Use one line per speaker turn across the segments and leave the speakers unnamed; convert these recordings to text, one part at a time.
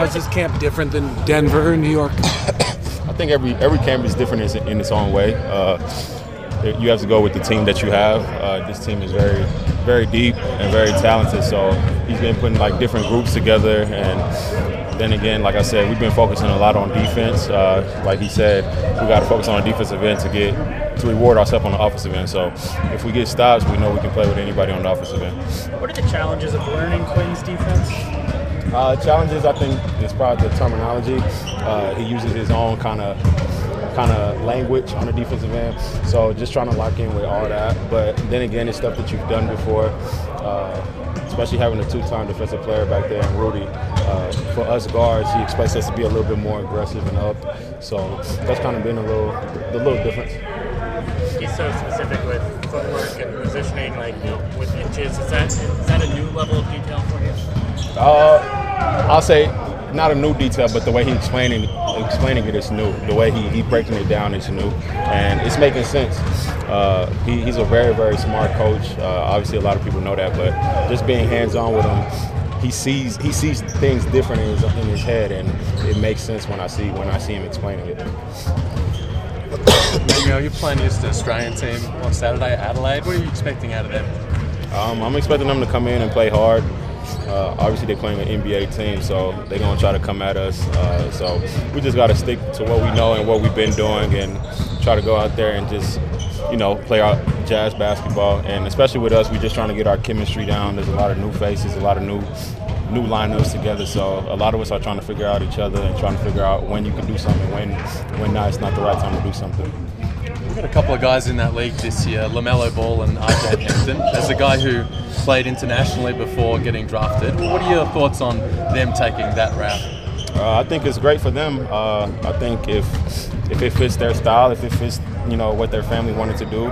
How's this camp different than Denver or New York?
I think every every camp is different in, in its own way. Uh, you have to go with the team that you have. Uh, this team is very, very deep and very talented. So he's been putting like different groups together, and then again, like I said, we've been focusing a lot on defense. Uh, like he said, we got to focus on the defensive end to get to reward ourselves on the offensive end. So if we get stops, we know we can play with anybody on the offensive end.
What are the challenges of learning Quin's defense?
Uh, challenges, I think, is probably the terminology. Uh, he uses his own kind of kind of language on the defensive end. So just trying to lock in with all that. But then again, it's stuff that you've done before. Uh, especially having a two-time defensive player back there in Rudy. Uh, for us guards, he expects us to be a little bit more aggressive and up. So that's kind of been a little, the little difference.
He's so specific with footwork and positioning, like you know, with inches. Is that is that a new level of detail for you?
Uh, I'll say not a new detail, but the way he's explaining explaining it is new. The way he, he breaking it down is new, and it's making sense. Uh, he, he's a very very smart coach. Uh, obviously, a lot of people know that, but just being hands on with him, he sees he sees things different in his, in his head, and it makes sense when I see when I see him explaining it.
you know, you're playing against the Australian team on Saturday, at Adelaide. What are you expecting out of them?
Um, I'm expecting them to come in and play hard. Uh, obviously, they're playing an NBA team, so they're going to try to come at us. Uh, so we just got to stick to what we know and what we've been doing and try to go out there and just, you know, play our jazz basketball. And especially with us, we're just trying to get our chemistry down. There's a lot of new faces, a lot of new new lineups together. So a lot of us are trying to figure out each other and trying to figure out when you can do something, when when not, it's not the right time to do something.
We've got a couple of guys in that league this year, LaMelo Ball and RJ Hampton. As a guy who played internationally before getting drafted, what are your thoughts on them taking that route?
Uh, I think it's great for them. Uh, I think if if it fits their style, if it fits you know what their family wanted to do,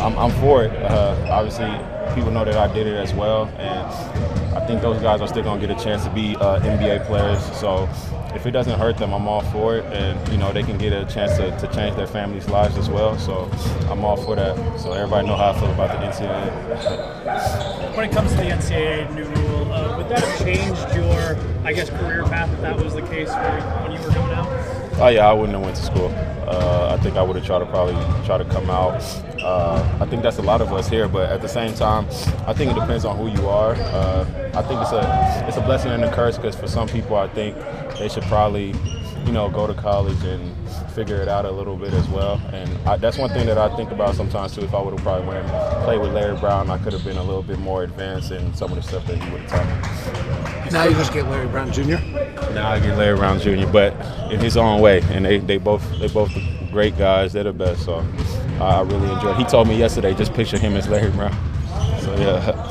I'm, I'm for it. Uh, obviously, people know that I did it as well, and I think those guys are still going to get a chance to be uh, NBA players. So if it doesn't hurt them, I'm all for it, and you know they can get a chance to, to change their families' lives as well. So I'm all for that. So everybody know how I feel about the
NCAA. When it comes to the NCAA new rule, uh, would that have changed your, I guess, career path if that was the case when you were coming out?
Oh yeah, I wouldn't have went to school. Uh, I think I would have tried to probably try to come out. Uh, I think that's a lot of us here, but at the same time, I think it depends on who you are. Uh, I think it's a it's a blessing and a curse because for some people, I think they should probably, you know, go to college and figure it out a little bit as well. And I, that's one thing that I think about sometimes too. If I would have probably went and played with Larry Brown, I could have been a little bit more advanced in some of the stuff that he would have taught
me. Now you just get Larry Brown Jr.
Now I get Larry Brown Jr. But in his own way, and they, they both they both great guys. They're the best. So I really enjoy. It. He told me yesterday, just picture him as Larry Brown. So yeah.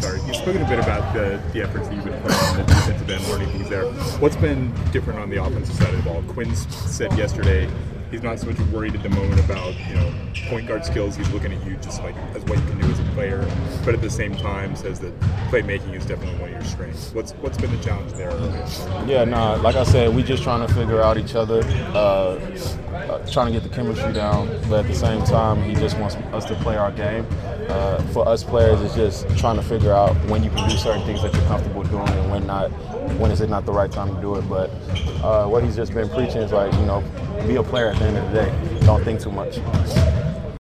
Sorry, you've spoken a bit about the, the efforts that you've been putting on the defensive end, learning things there. What's been different on the offensive side of the ball? Quin said yesterday he's not so much worried at the moment about you know point guard skills. He's looking at you just like as what you can do as a player, but at the same time says that playmaking is definitely one of your strengths. What's what's been the challenge there?
Yeah, no, nah, like I said, we just trying to figure out each other, uh, uh, trying to get the chemistry down, but at the same time, he just wants us to play our game. Uh, for us players, it's just trying to figure out when you can do certain things that you're comfortable doing and when not. When is it not the right time to do it? But uh, what he's just been preaching is like, you know, be a player at the end of the day. Don't think too much.